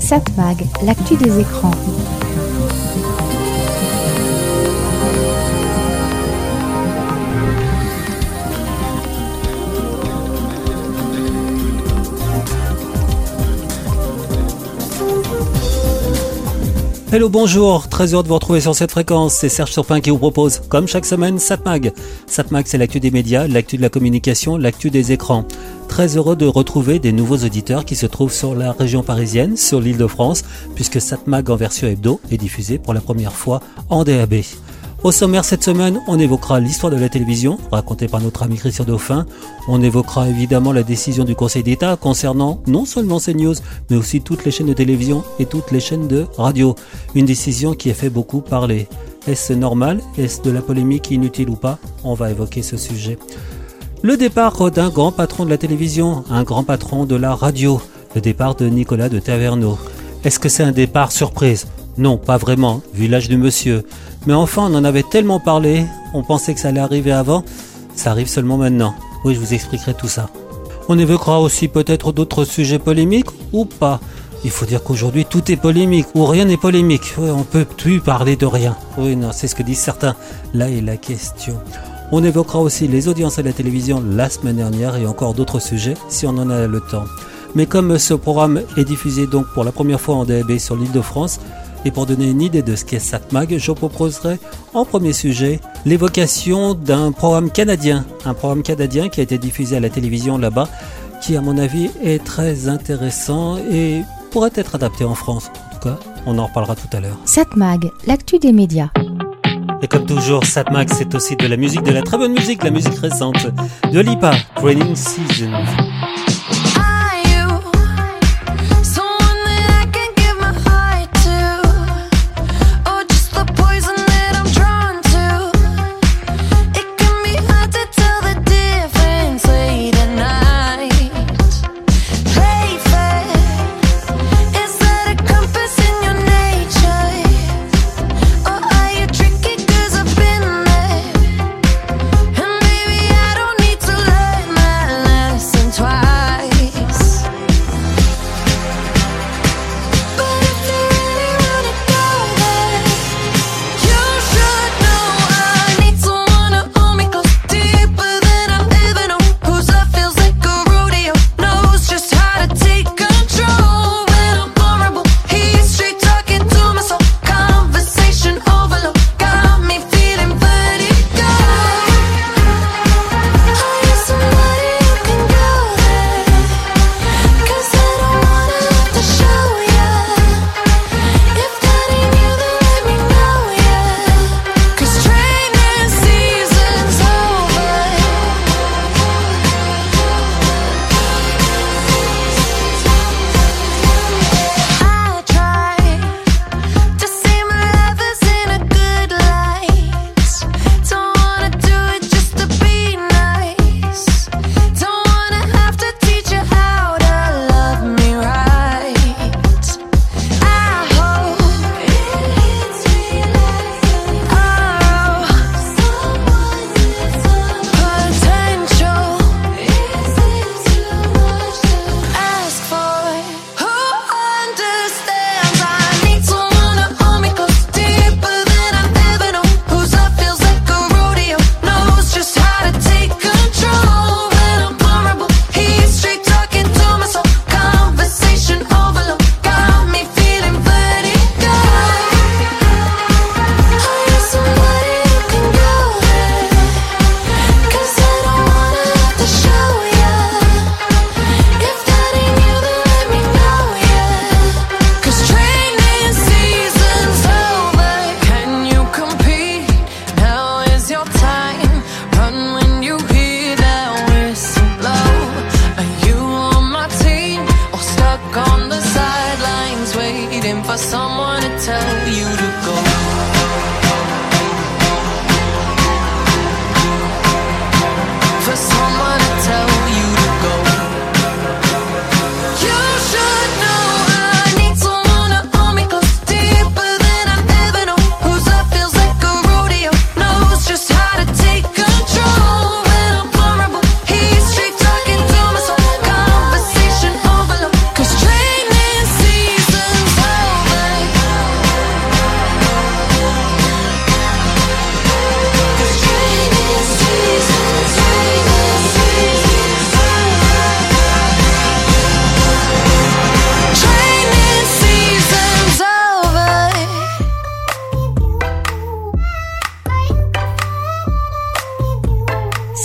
Satmag, l'actu des écrans. Hello, bonjour, très heureux de vous retrouver sur cette fréquence. C'est Serge Surpin qui vous propose, comme chaque semaine, Satmag. Satmag, c'est l'actu des médias, l'actu de la communication, l'actu des écrans. Très heureux de retrouver des nouveaux auditeurs qui se trouvent sur la région parisienne, sur l'île de France, puisque Satmag en version hebdo est diffusé pour la première fois en DAB. Au sommaire cette semaine, on évoquera l'histoire de la télévision, racontée par notre ami Christian Dauphin. On évoquera évidemment la décision du Conseil d'État concernant non seulement CNews, mais aussi toutes les chaînes de télévision et toutes les chaînes de radio. Une décision qui a fait beaucoup parler. Est-ce normal? Est-ce de la polémique inutile ou pas? On va évoquer ce sujet. Le départ d'un grand patron de la télévision, un grand patron de la radio, le départ de Nicolas de Taverneau. Est-ce que c'est un départ surprise? Non, pas vraiment, vu l'âge du monsieur. Mais enfin, on en avait tellement parlé, on pensait que ça allait arriver avant, ça arrive seulement maintenant. Oui, je vous expliquerai tout ça. On évoquera aussi peut-être d'autres sujets polémiques ou pas. Il faut dire qu'aujourd'hui tout est polémique ou rien n'est polémique. Oui, on peut plus parler de rien. Oui, non, c'est ce que disent certains. Là est la question. On évoquera aussi les audiences à la télévision la semaine dernière et encore d'autres sujets si on en a le temps. Mais comme ce programme est diffusé donc pour la première fois en DAB sur l'île de France, et pour donner une idée de ce qu'est SatMag, je proposerai en premier sujet l'évocation d'un programme canadien, un programme canadien qui a été diffusé à la télévision là-bas, qui à mon avis est très intéressant et pourrait être adapté en France. En tout cas, on en reparlera tout à l'heure. Satmag, l'actu des médias. Et comme toujours, Satmag, c'est aussi de la musique, de la très bonne musique, la musique récente de Lipa, Training Season.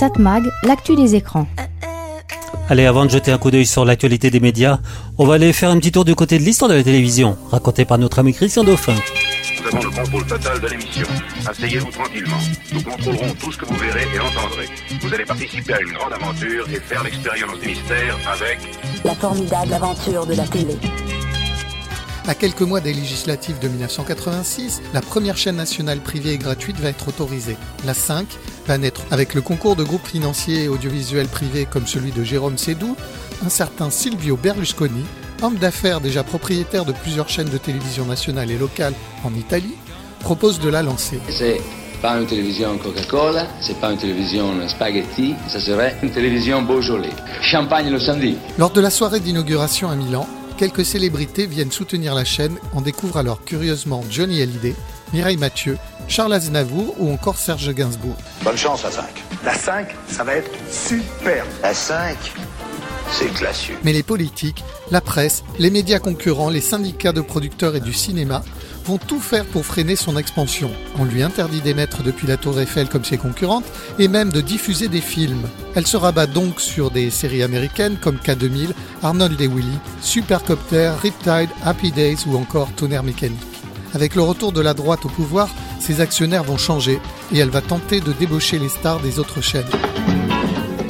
Satmag, l'actu des écrans. Allez, avant de jeter un coup d'œil sur l'actualité des médias, on va aller faire un petit tour du côté de l'histoire de la télévision, raconté par notre ami Christian Dauphin. Nous avons le contrôle total de l'émission. Asseyez-vous tranquillement. Nous contrôlerons tout ce que vous verrez et entendrez. Vous allez participer à une grande aventure et faire l'expérience du mystère avec La formidable aventure de la télé. À quelques mois des législatives de 1986, la première chaîne nationale privée et gratuite va être autorisée. La 5 va naître avec le concours de groupes financiers et audiovisuels privés comme celui de Jérôme Sédou, un certain Silvio Berlusconi, homme d'affaires déjà propriétaire de plusieurs chaînes de télévision nationales et locales en Italie, propose de la lancer. C'est pas une télévision Coca-Cola, c'est pas une télévision spaghetti, ça serait une télévision Beaujolais. Champagne le samedi. Lors de la soirée d'inauguration à Milan, quelques célébrités viennent soutenir la chaîne. On découvre alors curieusement Johnny Hallyday, Mireille Mathieu, Charles Aznavour ou encore Serge Gainsbourg. Bonne chance à 5. La 5, ça va être super. La 5, c'est classieux. Mais les politiques, la presse, les médias concurrents, les syndicats de producteurs et du cinéma vont tout faire pour freiner son expansion. On lui interdit d'émettre depuis la Tour Eiffel comme ses concurrentes et même de diffuser des films. Elle se rabat donc sur des séries américaines comme K2000, Arnold et Willy, Supercopter, Riptide, Happy Days ou encore Tonnerre mécanique. Avec le retour de la droite au pouvoir, ses actionnaires vont changer et elle va tenter de débaucher les stars des autres chaînes.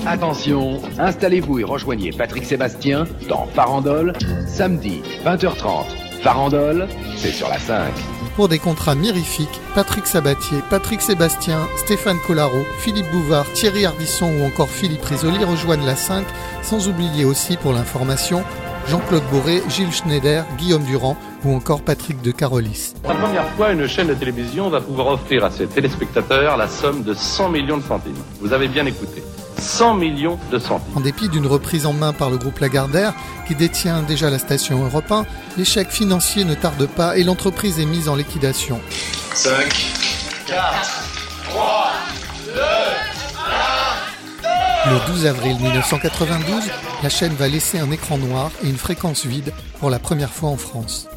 Attention, installez-vous et rejoignez Patrick Sébastien dans Farandole, samedi 20h30. Farandole, c'est sur la 5. Pour des contrats mirifiques, Patrick Sabatier, Patrick Sébastien, Stéphane Collaro, Philippe Bouvard, Thierry Ardisson ou encore Philippe Risoli rejoignent la 5, sans oublier aussi pour l'information Jean-Claude Boré, Gilles Schneider, Guillaume Durand ou encore Patrick de Carolis. Pour la première fois, une chaîne de télévision va pouvoir offrir à ses téléspectateurs la somme de 100 millions de centimes. Vous avez bien écouté. 100 millions de centimes. En dépit d'une reprise en main par le groupe Lagardère, qui détient déjà la station Europe 1, l'échec financier ne tarde pas et l'entreprise est mise en liquidation. 5, 4, 3, 2, Le 12 avril 1992, la chaîne va laisser un écran noir et une fréquence vide pour la première fois en France.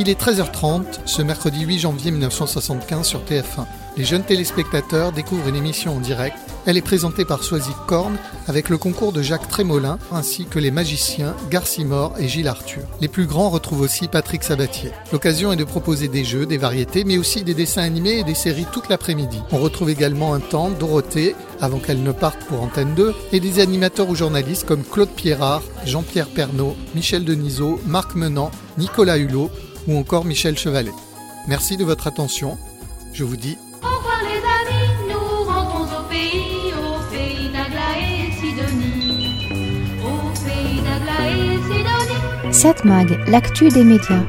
Il est 13h30 ce mercredi 8 janvier 1975 sur TF1. Les jeunes téléspectateurs découvrent une émission en direct. Elle est présentée par Soisy Korn avec le concours de Jacques Trémolin ainsi que les magiciens Garcimore et Gilles Arthur. Les plus grands retrouvent aussi Patrick Sabatier. L'occasion est de proposer des jeux, des variétés, mais aussi des dessins animés et des séries toute l'après-midi. On retrouve également un temps Dorothée avant qu'elle ne parte pour Antenne 2 et des animateurs ou journalistes comme Claude Pierrard, Jean-Pierre Pernaud, Michel Denisot, Marc Menant, Nicolas Hulot ou encore Michel Chevalet. Merci de votre attention. Je vous dis Au revoir les amis, nous rentrons au pays, au pays d'Agla et Sidonie. Au pays d'Agla et Sidonie. Satmag, l'actu des médias.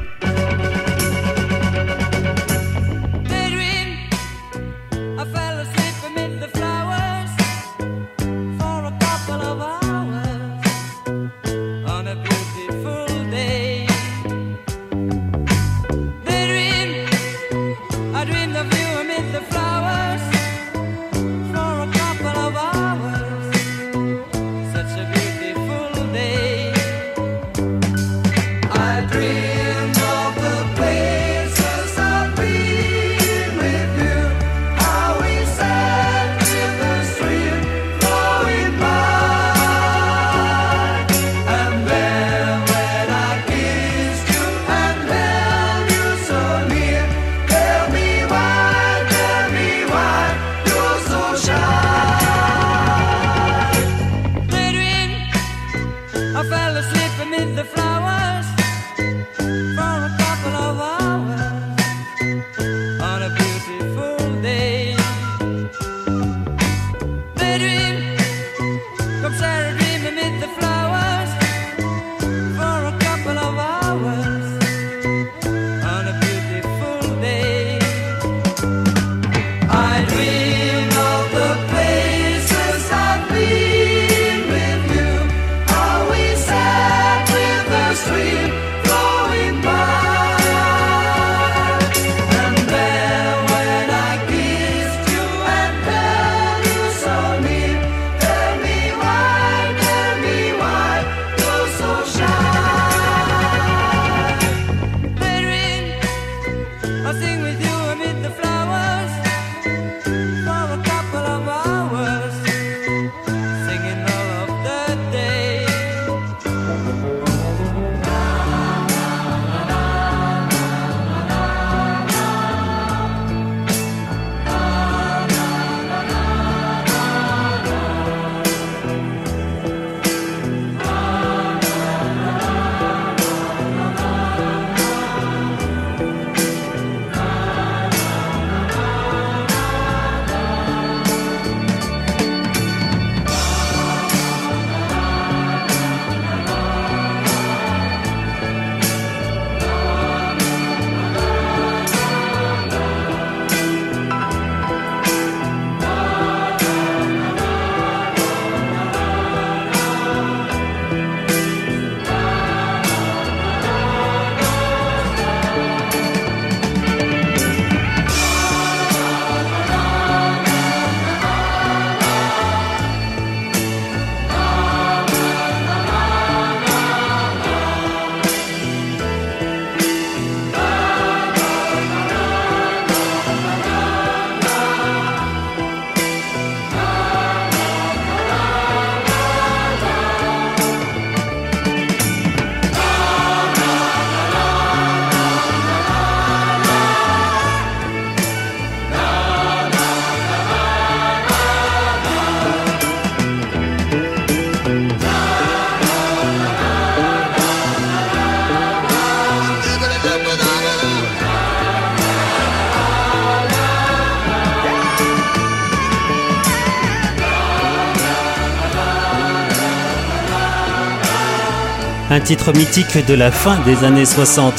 Titre mythique de la fin des années 60.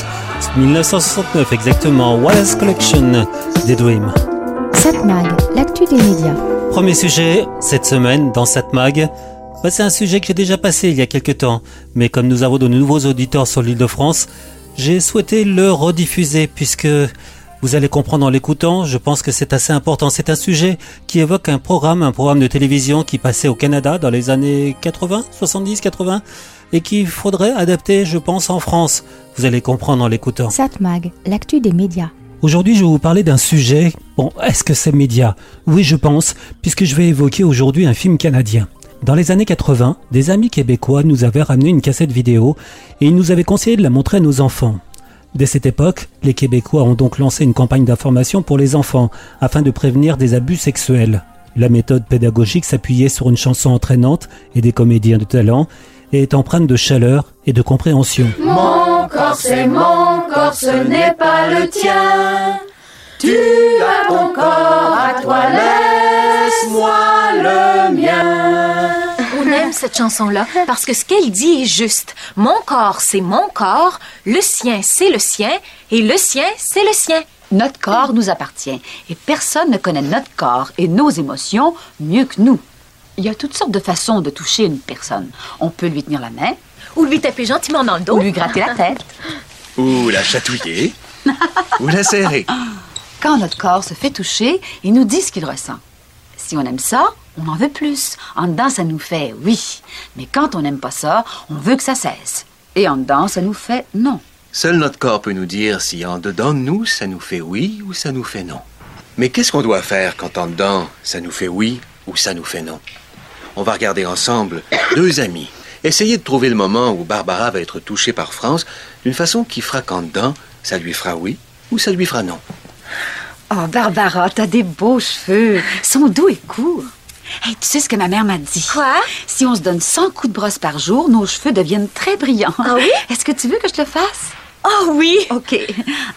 1969 exactement, Wallace Collection des Dream. Satmag, l'actu des médias. Premier sujet cette semaine dans Satmag. Bah, c'est un sujet que j'ai déjà passé il y a quelques temps, mais comme nous avons de nouveaux auditeurs sur l'île de France, j'ai souhaité le rediffuser puisque vous allez comprendre en l'écoutant, je pense que c'est assez important. C'est un sujet qui évoque un programme, un programme de télévision qui passait au Canada dans les années 80, 70, 80 et qu'il faudrait adapter, je pense, en France. Vous allez comprendre en l'écoutant. Satmag, l'actu des médias. Aujourd'hui, je vais vous parler d'un sujet. Bon, est-ce que c'est média? Oui, je pense, puisque je vais évoquer aujourd'hui un film canadien. Dans les années 80, des amis québécois nous avaient ramené une cassette vidéo et ils nous avaient conseillé de la montrer à nos enfants. Dès cette époque, les Québécois ont donc lancé une campagne d'information pour les enfants afin de prévenir des abus sexuels. La méthode pédagogique s'appuyait sur une chanson entraînante et des comédiens de talent et est empreinte de chaleur et de compréhension. Mon corps, c'est mon corps, ce n'est pas le tien. Tu as ton corps à toi, laisse-moi le mien. On aime cette chanson-là parce que ce qu'elle dit est juste. Mon corps, c'est mon corps, le sien, c'est le sien, et le sien, c'est le sien. Notre corps nous appartient et personne ne connaît notre corps et nos émotions mieux que nous. Il y a toutes sortes de façons de toucher une personne. On peut lui tenir la main, Ou lui taper gentiment dans le dos. ou lui gratter la tête. Ou la chatouiller. ou la serrer. Quand notre corps se fait toucher, il nous dit ce qu'il ressent. Si on aime ça, on en veut plus. En dedans, ça nous fait oui. Mais quand on n'aime pas ça, on veut que ça cesse. Et en dedans, ça nous fait non. Seul notre corps peut nous dire si en dedans de nous, ça nous fait oui ou ça nous fait non. Mais qu'est-ce qu'on doit faire quand en dedans, ça nous fait oui ou ça nous fait non? On va regarder ensemble deux amis. Essayez de trouver le moment où Barbara va être touchée par France d'une façon qui fera qu'en dedans, ça lui fera oui ou ça lui fera non. Oh, Barbara, t'as des beaux cheveux. Son dos est court. Hey, tu sais ce que ma mère m'a dit? Quoi? Si on se donne 100 coups de brosse par jour, nos cheveux deviennent très brillants. Ah oui? Est-ce que tu veux que je te le fasse? Oh oui! OK.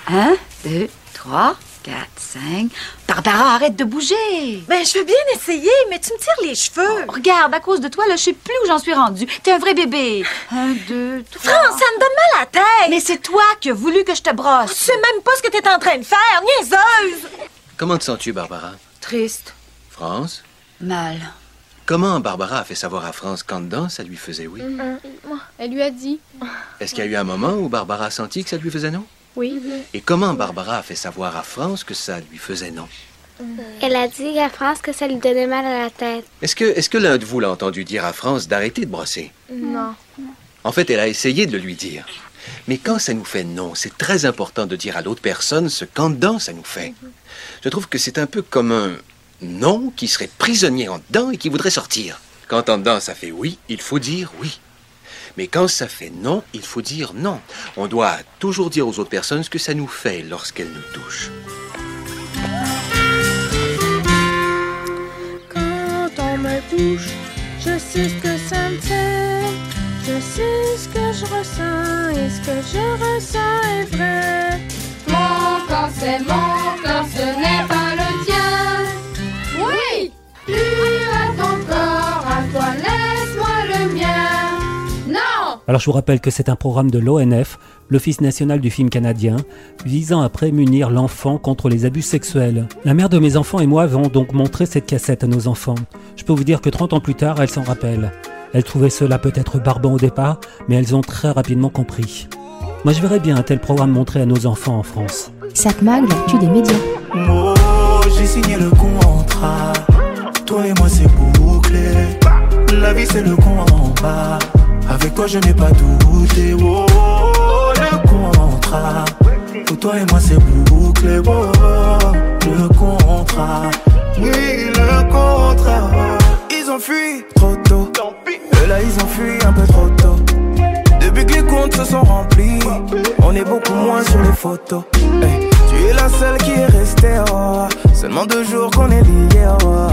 Un, deux, trois, quatre, cinq. Barbara, arrête de bouger. Ben, je veux bien essayer, mais tu me tires les cheveux. Oh, regarde, à cause de toi, là, je sais plus où j'en suis rendue. T'es un vrai bébé. Un, deux, trois. France, ça me donne mal à la tête. Mais c'est toi qui as voulu que je te Tu brosse. sais même pas ce que t'es en train de faire, niaiseuse! Comment te sens-tu, Barbara? Triste. France? Mal. Comment Barbara a fait savoir à France qu'en dedans, ça lui faisait oui? Elle lui a dit. Est-ce qu'il y a eu un moment où Barbara a senti que ça lui faisait non? Oui. Et comment Barbara a fait savoir à France que ça lui faisait non? Elle a dit à France que ça lui donnait mal à la tête. Est-ce que, est que l'un de vous l'a entendu dire à France d'arrêter de brosser? Non. En fait, elle a essayé de le lui dire. Mais quand ça nous fait non, c'est très important de dire à l'autre personne ce qu'en dedans ça nous fait. Je trouve que c'est un peu comme un non qui serait prisonnier en dedans et qui voudrait sortir. Quand en dedans ça fait oui, il faut dire oui. Mais quand ça fait non, il faut dire non. On doit toujours dire aux autres personnes ce que ça nous fait lorsqu'elles nous touchent. Quand on me touche, je sais ce que ça me fait. Je sais ce que je ressens et ce que je ressens est vrai. Mon corps, c'est mon corps, ce n'est pas Alors je vous rappelle que c'est un programme de l'ONF, l'Office national du film canadien, visant à prémunir l'enfant contre les abus sexuels. La mère de mes enfants et moi avons donc montré cette cassette à nos enfants. Je peux vous dire que 30 ans plus tard, elles s'en rappellent. Elles trouvaient cela peut-être barbant au départ, mais elles ont très rapidement compris. Moi je verrais bien un tel programme montré à nos enfants en France. Satmag, l'actu des médias. Oh, j'ai signé le contrat. Toi et moi, c'est bouclé. La vie, c'est le combat. Avec toi, je n'ai pas douté. Oh, le contrat. Pour toi et moi, c'est bouclé. Oh, le contrat. Oui, le contrat. Ils ont fui trop tôt. Et là, ils ont fui un peu trop tôt. Depuis que les comptes se sont remplis, on est beaucoup moins sur les photos. Hey, tu es la seule qui est restée, oh. Seulement deux jours qu'on est liés, oh.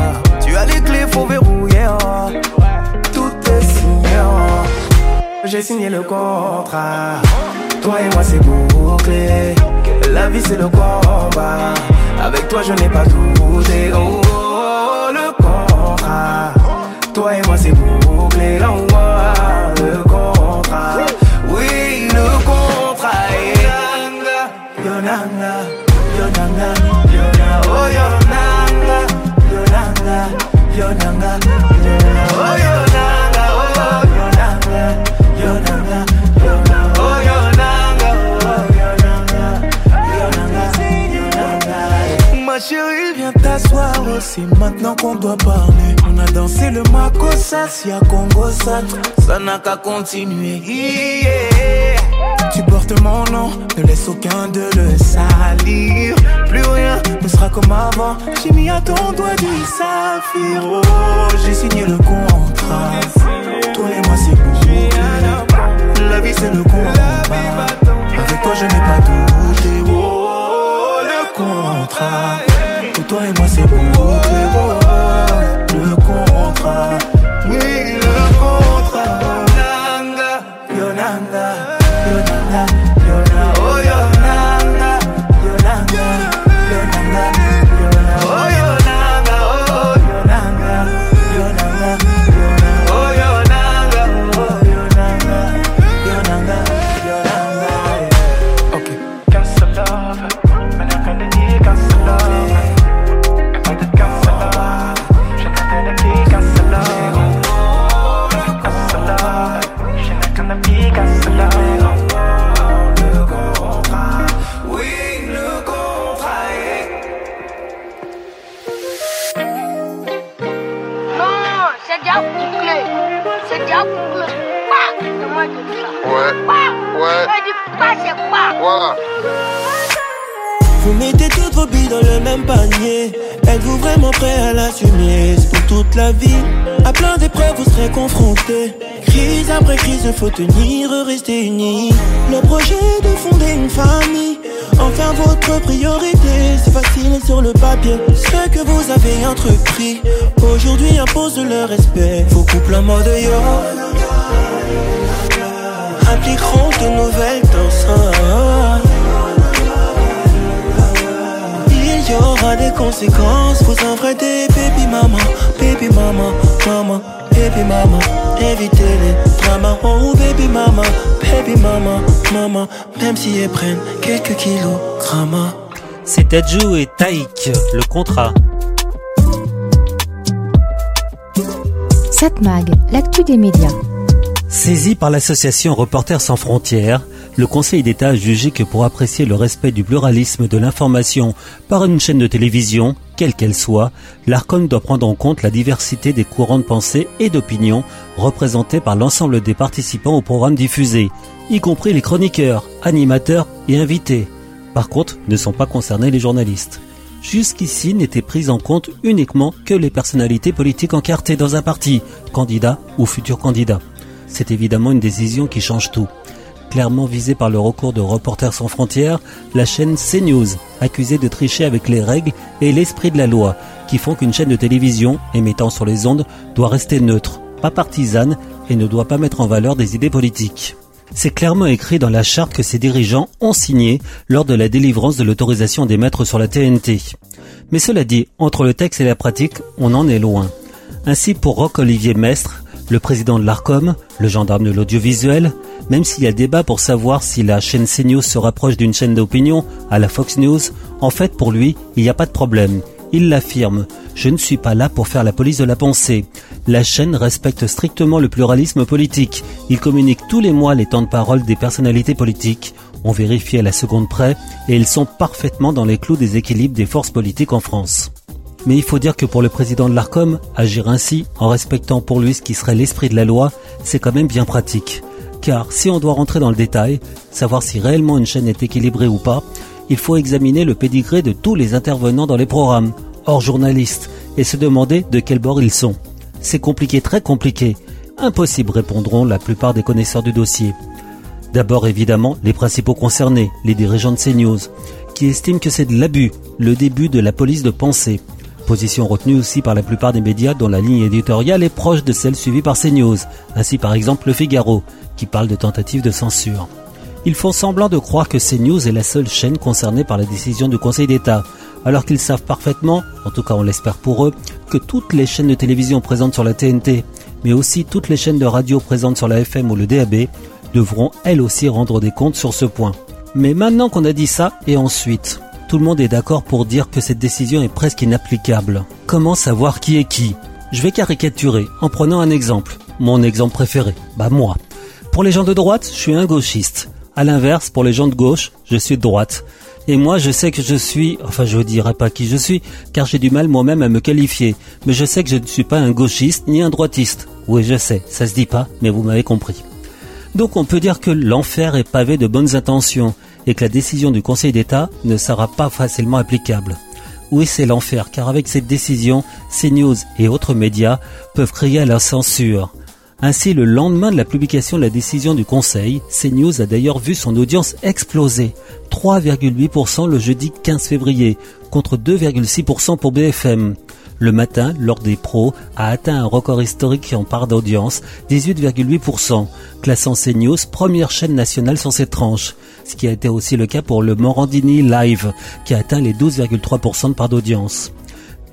Tu as les clés, faut verrouiller, oh j'ai signé le contrat. Toi et moi c'est bouclé. La vie c'est le combat. Avec toi je n'ai pas douté. Oh, oh, le contrat. Toi et moi c'est bouclé. Là on voit le contrat. Oui le contrat. Yonanga, yonanga, yonanga, yonanga, oh yonanga, yonanga, yonanga, oh, yonanga, yonanga. Ma chérie, viens t'asseoir, oh, c'est maintenant qu'on doit parler. On a dansé le Makossa, si à Congo ça, ça n'a qu'à continuer. Yeah. Tu portes mon nom, ne laisse aucun de le salir. Plus rien ne sera comme avant. J'ai mis à ton doigt du saphir. Oh, j'ai signé le contrat. Toi et moi, c'est bouclé. La vie, c'est le combat. Avec toi, je n'ai pas douté. Contrat. Pour toi et moi, c'est. Oh, le contrat. Faut tenir, rester unis. Le projet de fonder une famille, en votre priorité. C'est facile sur le papier. Ce que vous avez entrepris, aujourd'hui impose le respect. Vos couples en mode yo impliqueront de nouvelles danses. Y aura des conséquences, vous en ferez des baby mama, baby mama, mama, baby mama. Évitez les dramas, oh baby mama, baby mama, mama. Même si elles prennent quelques kilos, gramma. C'est Tadjou et Taïk, le contrat. Satmag, l'actu des médias. Saisi par l'association Reporters sans frontières, le Conseil d'État a jugé que pour apprécier le respect du pluralisme de l'information par une chaîne de télévision, quelle qu'elle soit, l'ARCOM doit prendre en compte la diversité des courants de pensée et d'opinion représentés par l'ensemble des participants au programme diffusé, y compris les chroniqueurs, animateurs et invités. Par contre, ne sont pas concernés les journalistes. Jusqu'ici n'étaient prises en compte uniquement que les personnalités politiques encartées dans un parti, candidats ou futurs candidats. C'est évidemment une décision qui change tout. Clairement visée par le recours de Reporters sans frontières, la chaîne CNews, accusée de tricher avec les règles et l'esprit de la loi, qui font qu'une chaîne de télévision émettant sur les ondes doit rester neutre, pas partisane et ne doit pas mettre en valeur des idées politiques. C'est clairement écrit dans la charte que ses dirigeants ont signé lors de la délivrance de l'autorisation d'émettre sur la TNT. Mais cela dit, entre le texte et la pratique, on en est loin. Ainsi, pour Roch-Olivier Mestre, le président de l'ARCOM, le gendarme de l'audiovisuel, même s'il y a débat pour savoir si la chaîne CNews se rapproche d'une chaîne d'opinion à la Fox News, en fait pour lui, il n'y a pas de problème. Il l'affirme, je ne suis pas là pour faire la police de la pensée. La chaîne respecte strictement le pluralisme politique. Il communique tous les mois les temps de parole des personnalités politiques. On vérifie à la seconde près et ils sont parfaitement dans les clous des équilibres des forces politiques en France. Mais il faut dire que pour le président de l'ARCOM, agir ainsi, en respectant pour lui ce qui serait l'esprit de la loi, c'est quand même bien pratique. Car si on doit rentrer dans le détail, savoir si réellement une chaîne est équilibrée ou pas, il faut examiner le pédigré de tous les intervenants dans les programmes, hors journalistes, et se demander de quel bord ils sont. C'est compliqué, très compliqué. Impossible, répondront la plupart des connaisseurs du dossier. D'abord évidemment les principaux concernés, les dirigeants de CNews, qui estiment que c'est de l'abus, le début de la police de pensée. Position retenue aussi par la plupart des médias dont la ligne éditoriale est proche de celle suivie par CNews, ainsi par exemple Le Figaro, qui parle de tentative de censure. Ils font semblant de croire que CNews est la seule chaîne concernée par la décision du Conseil d'État, alors qu'ils savent parfaitement, en tout cas on l'espère pour eux, que toutes les chaînes de télévision présentes sur la TNT, mais aussi toutes les chaînes de radio présentes sur la FM ou le DAB, devront elles aussi rendre des comptes sur ce point. Mais maintenant qu'on a dit ça, et ensuite? Tout le monde est d'accord pour dire que cette décision est presque inapplicable. Comment savoir qui est qui? Je vais caricaturer en prenant un exemple. Mon exemple préféré, bah moi. Pour les gens de droite, je suis un gauchiste. À l'inverse, pour les gens de gauche, je suis de droite. Et moi, je sais que je suis, enfin je ne dirai pas qui je suis, car j'ai du mal moi-même à me qualifier. Mais je sais que je ne suis pas un gauchiste ni un droitiste. Oui, je sais, ça se dit pas, mais vous m'avez compris. Donc on peut dire que l'enfer est pavé de bonnes intentions et que la décision du Conseil d'État ne sera pas facilement applicable. Oui, c'est l'enfer, car avec cette décision, CNews et autres médias peuvent crier à la censure. Ainsi, le lendemain de la publication de la décision du Conseil, CNews a d'ailleurs vu son audience exploser. 3,8% le jeudi 15 février, contre 2,6% pour BFM. Le matin, lors des pros, a atteint un record historique en part d'audience, 18,8%, classant CNews première chaîne nationale sur cette tranche, ce qui a été aussi le cas pour le Morandini Live, qui a atteint les 12,3% de part d'audience.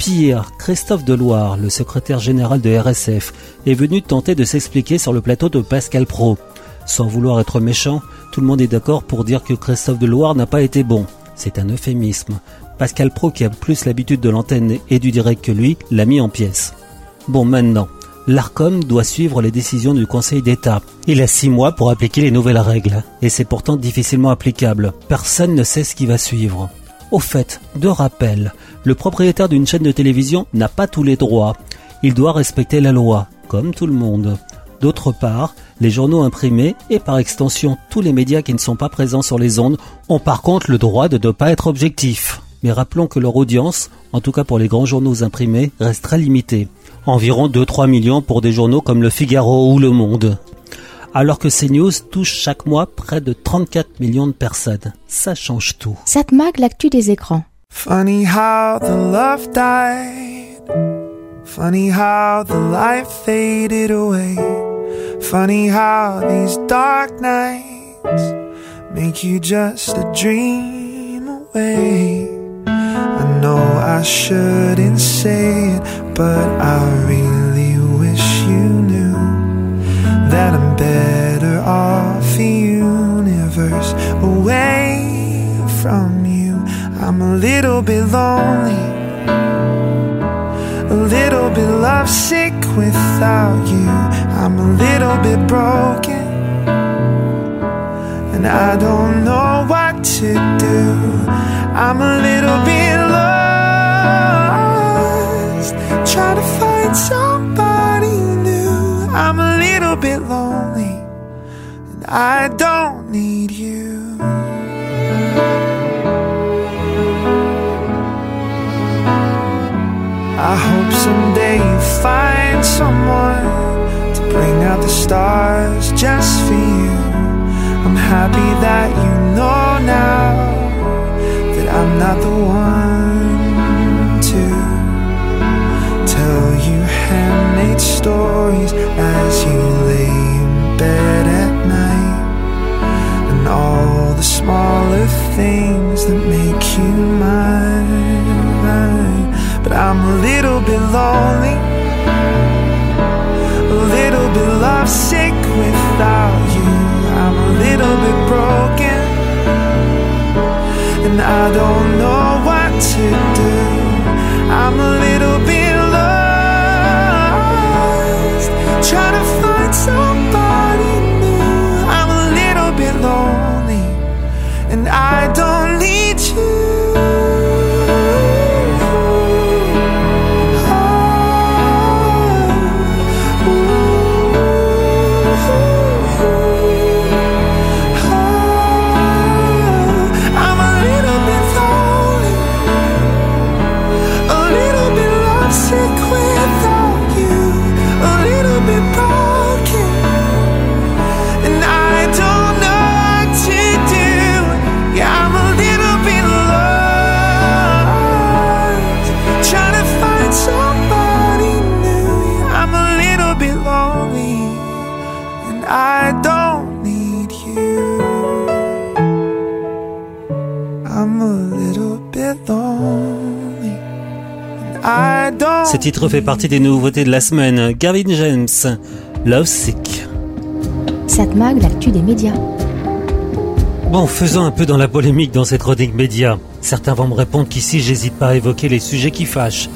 Pire, Christophe Deloire, le secrétaire général de RSF, est venu tenter de s'expliquer sur le plateau de Pascal Pro. Sans vouloir être méchant, tout le monde est d'accord pour dire que Christophe Deloire n'a pas été bon. C'est un euphémisme. Pascal Pro, qui a plus l'habitude de l'antenne et du direct que lui, l'a mis en pièces. Bon, maintenant, l'ARCOM doit suivre les décisions du Conseil d'État. Il a six mois pour appliquer les nouvelles règles, et c'est pourtant difficilement applicable. Personne ne sait ce qui va suivre. Au fait, de rappel, le propriétaire d'une chaîne de télévision n'a pas tous les droits. Il doit respecter la loi, comme tout le monde. D'autre part, les journaux imprimés et par extension tous les médias qui ne sont pas présents sur les ondes ont par contre le droit de ne pas être objectifs. Mais rappelons que leur audience, en tout cas pour les grands journaux imprimés, reste très limitée. Environ 2-3 millions pour des journaux comme Le Figaro ou Le Monde. Alors que CNews touche chaque mois près de 34 millions de personnes. Ça change tout. Satmag, l'actu des écrans. Funny how the love died. Funny how the life faded away. Funny how these dark nights make you just a dream away. I know I shouldn't say it, but I really that I'm better off a universe away from you. I'm a little bit lonely, a little bit lovesick without you. I'm a little bit broken, and I don't know what to do. I'm a little bit lost, trying to find somebody bit lonely, and I don't need you. I hope someday you find someone to bring out the stars just for you. I'm happy that you know now that I'm not the one to tell you handmade stories things that make you mine. But I'm a little bit lonely, a little bit lovesick without you. I'm a little bit broken, and I don't know what to do. I'm a Ce titre fait partie des nouveautés de la semaine. Gavin James, Love Sick. Satmag, l'actu des médias. Bon, faisons un peu dans la polémique dans cette chronique média. Certains vont me répondre qu'ici, j'hésite pas à évoquer les sujets qui fâchent.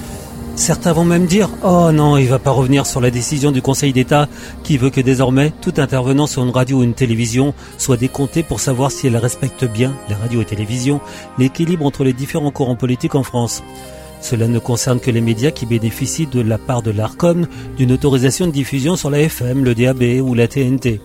Certains vont même dire Oh non, il va pas revenir sur la décision du Conseil d'État qui veut que désormais tout intervenant sur une radio ou une télévision soit décompté pour savoir si elle respecte bien, les radios et télévisions, l'équilibre entre les différents courants politiques en France. Cela ne concerne que les médias qui bénéficient de la part de l'ARCOM d'une autorisation de diffusion sur la FM, le DAB ou la TNT.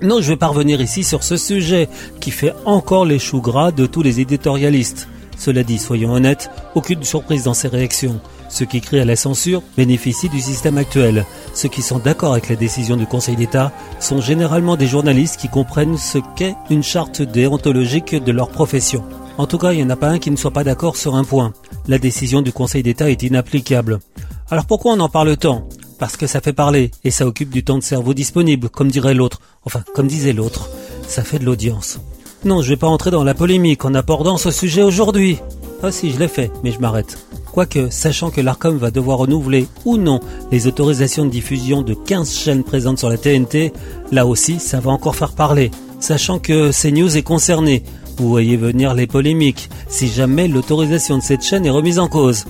Non, je vais pas revenir ici sur ce sujet qui fait encore les choux gras de tous les éditorialistes. Cela dit, soyons honnêtes, aucune surprise dans ces réactions. Ceux qui crient à la censure bénéficient du système actuel. Ceux qui sont d'accord avec la décision du Conseil d'État sont généralement des journalistes qui comprennent ce qu'est une charte déontologique de leur profession. En tout cas, il n'y en a pas un qui ne soit pas d'accord sur un point. La décision du Conseil d'État est inapplicable. Alors pourquoi on en parle tant? Parce que ça fait parler et ça occupe du temps de cerveau disponible, comme dirait l'autre. Enfin, comme disait l'autre. Ça fait de l'audience. Non, je vais pas entrer dans la polémique en abordant ce sujet aujourd'hui. Ah si, je l'ai fait, mais je m'arrête. Quoique, sachant que l'ARCOM va devoir renouveler ou non les autorisations de diffusion de 15 chaînes présentes sur la TNT, là aussi, ça va encore faire parler. Sachant que CNews est concerné, vous voyez venir les polémiques, si jamais l'autorisation de cette chaîne est remise en cause.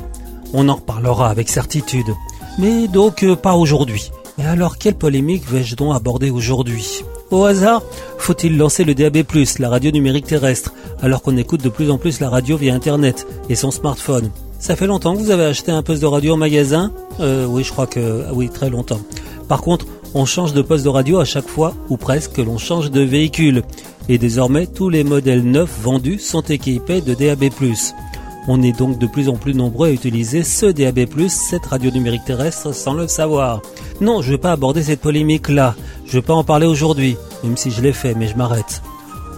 On en reparlera avec certitude. Mais donc euh, pas aujourd'hui. Et alors quelle polémique vais-je donc aborder aujourd'hui? Au hasard, faut-il lancer le DAB+, la radio numérique terrestre, alors qu'on écoute de plus en plus la radio via Internet et son smartphone? Ça fait longtemps que vous avez acheté un poste de radio au magasin? Euh, Oui, je crois que... oui, très longtemps. Par contre, on change de poste de radio à chaque fois, ou presque, que l'on change de véhicule. Et désormais, tous les modèles neufs vendus sont équipés de DAB+. On est donc de plus en plus nombreux à utiliser ce DAB+, cette radio numérique terrestre, sans le savoir. Non, je ne vais pas aborder cette polémique-là. Je ne vais pas en parler aujourd'hui, même si je l'ai fait, mais je m'arrête.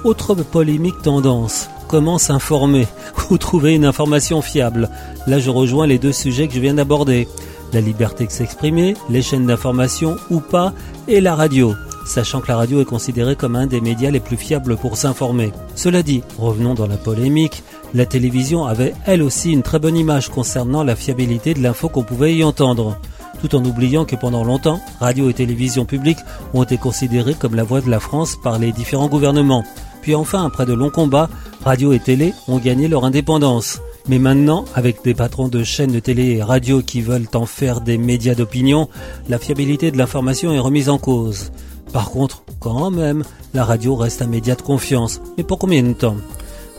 Autre polémique tendance. Comment s'informer ou trouver une information fiable? Là, je rejoins les deux sujets que je viens d'aborder. La liberté de s'exprimer, les chaînes d'information ou pas, et la radio sachant que la radio est considérée comme un des médias les plus fiables pour s'informer. Cela dit, revenons dans la polémique, la télévision avait elle aussi une très bonne image concernant la fiabilité de l'info qu'on pouvait y entendre, tout en oubliant que pendant longtemps, radio et télévision publiques ont été considérées comme la voix de la France par les différents gouvernements. Puis enfin, après de longs combats, radio et télé ont gagné leur indépendance. Mais maintenant, avec des patrons de chaînes de télé et radio qui veulent en faire des médias d'opinion, la fiabilité de l'information est remise en cause. Par contre, quand même, la radio reste un média de confiance. Mais pour combien de temps?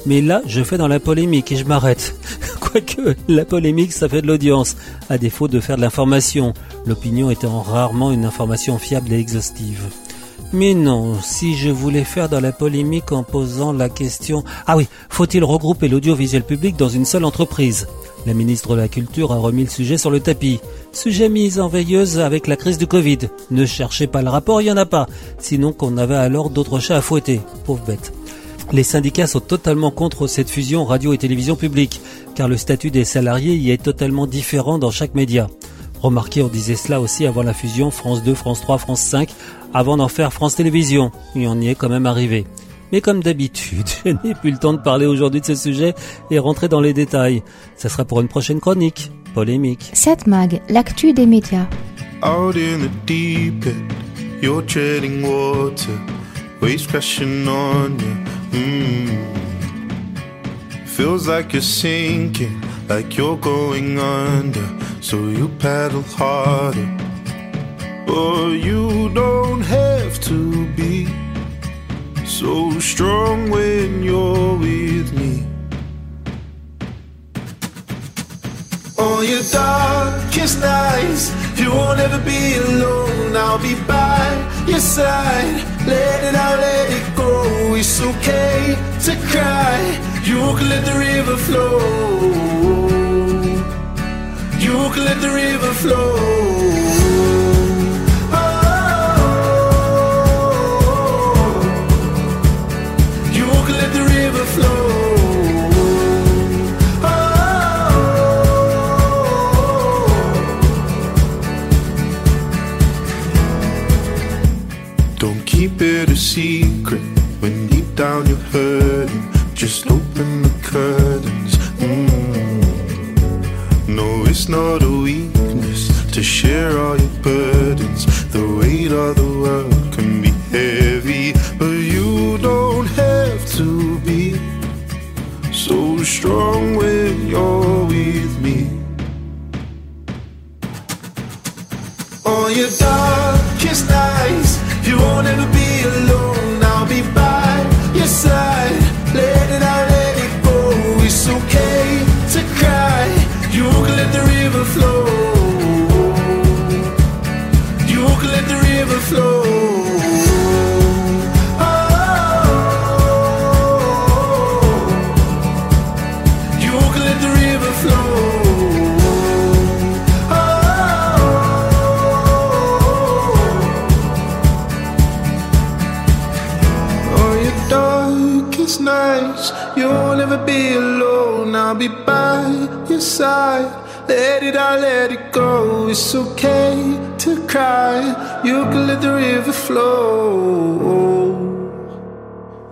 Mais là, je fais dans la polémique et je m'arrête. Quoique, la polémique, ça fait de l'audience, à défaut de faire de l'information, l'opinion étant rarement une information fiable et exhaustive. Mais non, si je voulais faire dans la polémique en posant la question Ah oui, faut-il regrouper l'audiovisuel public dans une seule entreprise? La ministre de la Culture a remis le sujet sur le tapis. Sujet mis en veilleuse avec la crise du Covid. Ne cherchez pas le rapport, il n'y en a pas. Sinon qu'on avait alors d'autres chats à fouetter. Pauvre bête. Les syndicats sont totalement contre cette fusion radio et télévision publique, car le statut des salariés y est totalement différent dans chaque média. Remarquez, on disait cela aussi avant la fusion France 2, France 3, France 5, avant d'en faire France Télévisions. Et on y est quand même arrivé. Mais comme d'habitude, je n'ai plus le temps de parler aujourd'hui de ce sujet et rentrer dans les détails. Ça sera pour une prochaine chronique. Polémique. 7 Mag, l'actu des médias. Out in the deep end, you're treading water, waves crashing on you. Mm. Feels like you're sinking, like you're going under, so you paddle harder. Oh, you don't have to be so strong when you're with me. On your darkest nights, you won't ever be alone. I'll be by your side. Let it out, let it go. It's okay to cry. You can let the river flow. You can let the river flow. Oh, you can let the river flow. Don't keep it a secret when deep down you're hurting. Just open the curtains. Mm. It's not a weakness to share all your burdens. The weight of the world can be heavy, but you don't have to be so strong when you're your side. Let it out, let it go. It's okay to cry. You can let the river flow.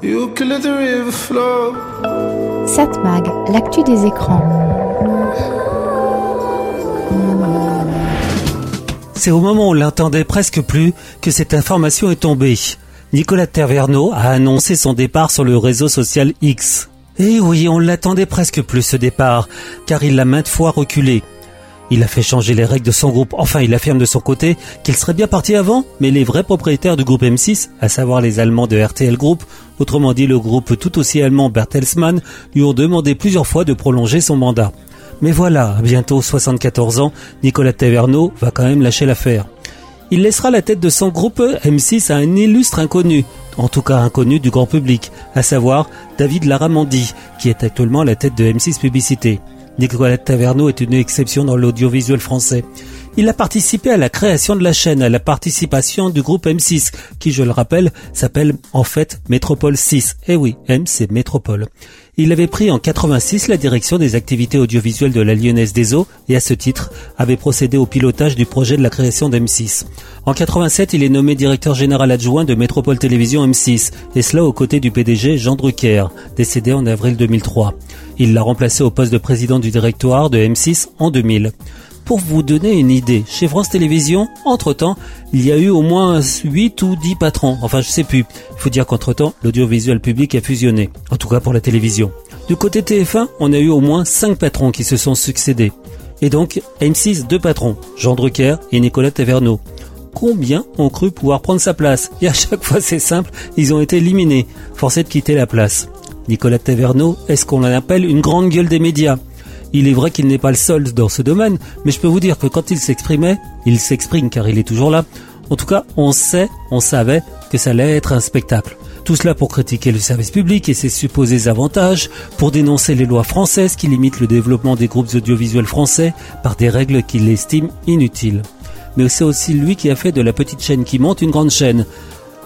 You can let the river flow. Satmag, l'actu des écrans. C'est au moment où on l'entendait presque plus que cette information est tombée. Nicolas Taverneau a annoncé son départ sur le réseau social X. Et oui, on l'attendait presque plus ce départ, car il l'a maintes fois reculé. Il a fait changer les règles de son groupe. Enfin, il affirme de son côté qu'il serait bien parti avant, mais les vrais propriétaires du groupe M6, à savoir les Allemands de RTL Group, autrement dit le groupe tout aussi allemand Bertelsmann, lui ont demandé plusieurs fois de prolonger son mandat. Mais voilà, bientôt 74 ans, Nicolas Taverneau va quand même lâcher l'affaire. Il laissera la tête de son groupe M6 à un illustre inconnu, en tout cas inconnu du grand public, à savoir David Laramandi, qui est actuellement à la tête de M6 Publicité. Nicolas Taverneau est une exception dans l'audiovisuel français. Il a participé à la création de la chaîne, à la participation du groupe M6, qui, je le rappelle, s'appelle en fait Métropole 6. Eh oui, M c'est Métropole. Il avait pris en 86 la direction des activités audiovisuelles de la Lyonnaise des Eaux et à ce titre avait procédé au pilotage du projet de la création d'M6. En 87, il est nommé directeur général adjoint de Métropole Télévision M6 et cela aux côtés du PDG Jean Drucker, décédé en avril 2003. Il l'a remplacé au poste de président du directoire de M6 en 2000. Pour vous donner une idée, chez France Télévisions, entre-temps, il y a eu au moins 8 ou 10 patrons. Enfin, je sais plus. Il faut dire qu'entre-temps, l'audiovisuel public a fusionné. En tout cas pour la télévision. Du côté TF1, on a eu au moins 5 patrons qui se sont succédés. Et donc, M6, deux patrons, Jean Drucker et Nicolas Taverneau. Combien ont cru pouvoir prendre sa place? Et à chaque fois, c'est simple, ils ont été éliminés, forcés de quitter la place. Nicolas Taverneau, est-ce qu'on l'appelle une grande gueule des médias? Il est vrai qu'il n'est pas le seul dans ce domaine, mais je peux vous dire que quand il s'exprimait, il s'exprime car il est toujours là. En tout cas, on sait, on savait que ça allait être un spectacle. Tout cela pour critiquer le service public et ses supposés avantages, pour dénoncer les lois françaises qui limitent le développement des groupes audiovisuels français par des règles qu'il estime inutiles. Mais c'est aussi lui qui a fait de la petite chaîne qui monte une grande chaîne.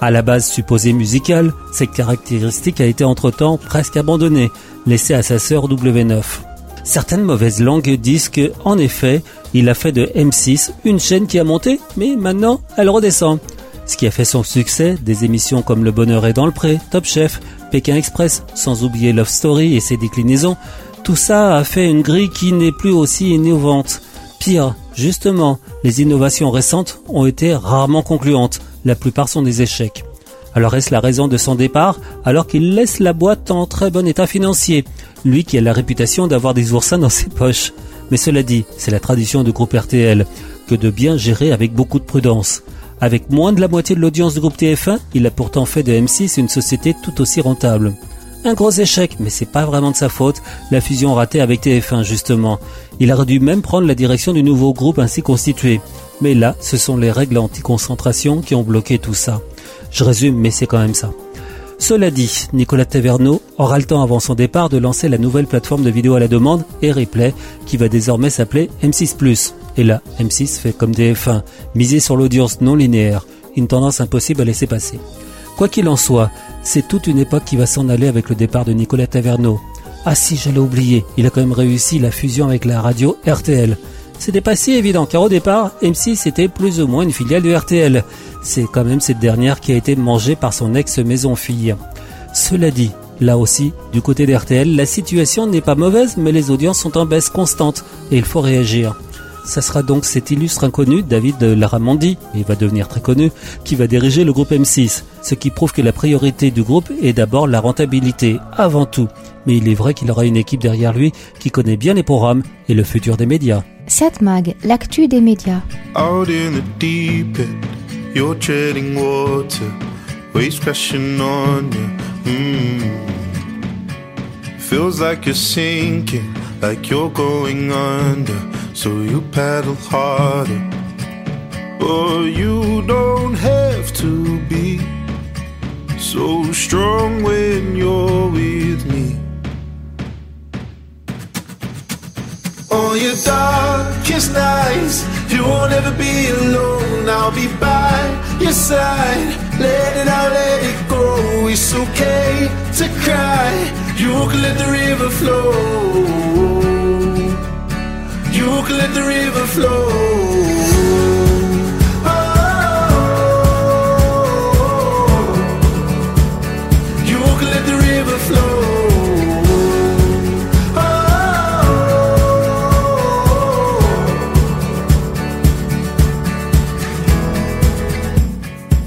À la base supposée musicale, cette caractéristique a été entre-temps presque abandonnée, laissée à sa sœur W9. Certaines mauvaises langues disent que, en effet, il a fait de M6 une chaîne qui a monté, mais maintenant elle redescend. Ce qui a fait son succès, des émissions comme Le Bonheur est dans le pré, Top Chef, Pékin Express, sans oublier Love Story et ses déclinaisons, tout ça a fait une grille qui n'est plus aussi innovante. Pire, justement, les innovations récentes ont été rarement concluantes, la plupart sont des échecs. Alors est-ce la raison de son départ alors qu'il laisse la boîte en très bon état financier? Lui qui a la réputation d'avoir des oursins dans ses poches. Mais cela dit, c'est la tradition du groupe RTL que de bien gérer avec beaucoup de prudence. Avec moins de la moitié de l'audience du groupe TF1, il a pourtant fait de M6 une société tout aussi rentable. Un gros échec, mais c'est pas vraiment de sa faute, la fusion ratée avec TF1 justement. Il aurait dû même prendre la direction du nouveau groupe ainsi constitué. Mais là, ce sont les règles anti-concentration qui ont bloqué tout ça. Je résume, mais c'est quand même ça. Cela dit, Nicolas Taverneau aura le temps avant son départ de lancer la nouvelle plateforme de vidéo à la demande et replay qui va désormais s'appeler M6+. Et là, M6 fait comme DF1, miser sur l'audience non linéaire, une tendance impossible à laisser passer. Quoi qu'il en soit, c'est toute une époque qui va s'en aller avec le départ de Nicolas Taverneau. Ah si, j'allais oublier, il a quand même réussi la fusion avec la radio RTL. C'était pas si évident car au départ, M6 était plus ou moins une filiale de RTL. C'est quand même cette dernière qui a été mangée par son ex-maison-fille. Cela dit, là aussi, du côté d'RTL, la situation n'est pas mauvaise mais les audiences sont en baisse constante et il faut réagir. Ça sera donc cet illustre inconnu, David Laramondi, il va devenir très connu, qui va diriger le groupe M6, ce qui prouve que la priorité du groupe est d'abord la rentabilité, avant tout. Mais il est vrai qu'il aura une équipe derrière lui qui connaît bien les programmes et le futur des médias. Satmag, l'actu des médias. Out in the deep end, you're treading water, waves crashing on you. Mm. Feels like you're sinking, like you're going under, so you paddle harder. Oh, you don't have to be so strong when you're with me. On your darkest nights, you won't ever be alone. I'll be by your side. Let it out, let it go. It's okay to cry. You can let the river flow. You can let the river flow. Oh. You can let the river flow. Oh.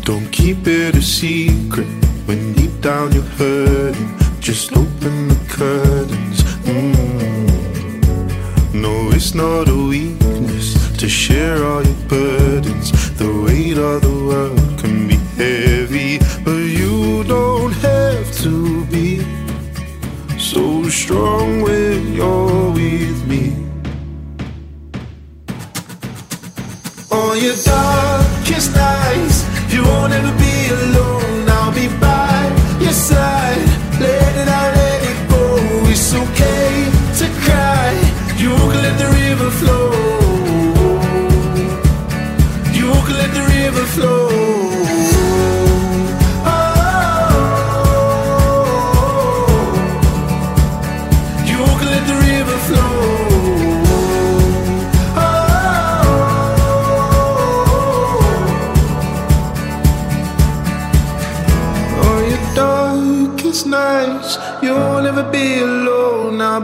Don't keep it a secret when deep down you're hurting. Just open not a weakness to share all your burdens. The weight of the world can be heavy, but you don't have to be so strong when you're with me. On your darkest nights, you won't ever be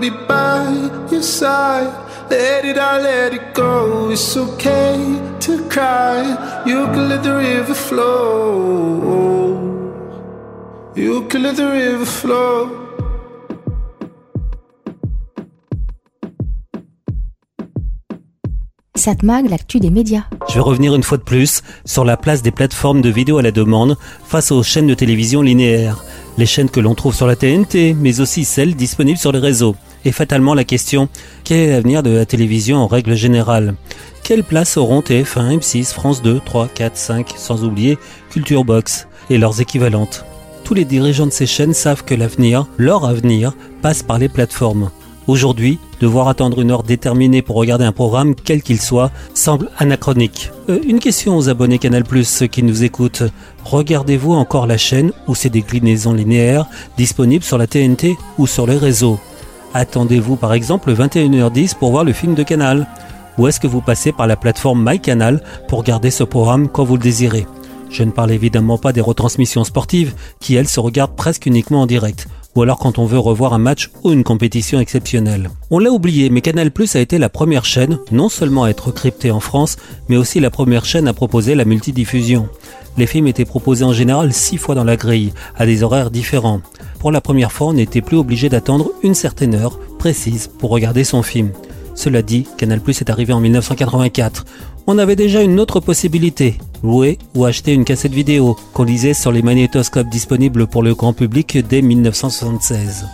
be by your side. Let it out, let it go. It's okay to cry. You can let the river flow. You can let the river flow. Satmag, l'actu des médias. Je vais revenir une fois de plus sur la place des plateformes de vidéo à la demande face aux chaînes de télévision linéaires. Les chaînes que l'on trouve sur la TNT, mais aussi celles disponibles sur les réseaux. Et fatalement la question, quel est l'avenir de la télévision en règle générale? Quelle place auront TF1, M6, France 2, 3, 4, 5, sans oublier Culture Box et leurs équivalentes? Tous les dirigeants de ces chaînes savent que l'avenir, leur avenir, passe par les plateformes. Aujourd'hui, devoir attendre une heure déterminée pour regarder un programme, quel qu'il soit, semble anachronique. Euh, une question aux abonnés Canal+, ceux qui nous écoutent. Regardez-vous encore la chaîne ou ses déclinaisons linéaires disponibles sur la TNT ou sur les réseaux? Attendez-vous par exemple 21h10 pour voir le film de Canal. Ou est-ce que vous passez par la plateforme MyCanal pour regarder ce programme quand vous le désirez? Je ne parle évidemment pas des retransmissions sportives qui, elles, se regardent presque uniquement en direct ou alors quand on veut revoir un match ou une compétition exceptionnelle. On l'a oublié, mais Canal Plus a été la première chaîne non seulement à être cryptée en France, mais aussi la première chaîne à proposer la multidiffusion. Les films étaient proposés en général six fois dans la grille, à des horaires différents. Pour la première fois, on n'était plus obligé d'attendre une certaine heure précise pour regarder son film. Cela dit, Canal Plus est arrivé en 1984. On avait déjà une autre possibilité, louer ou acheter une cassette vidéo qu'on lisait sur les magnétoscopes disponibles pour le grand public dès 1976.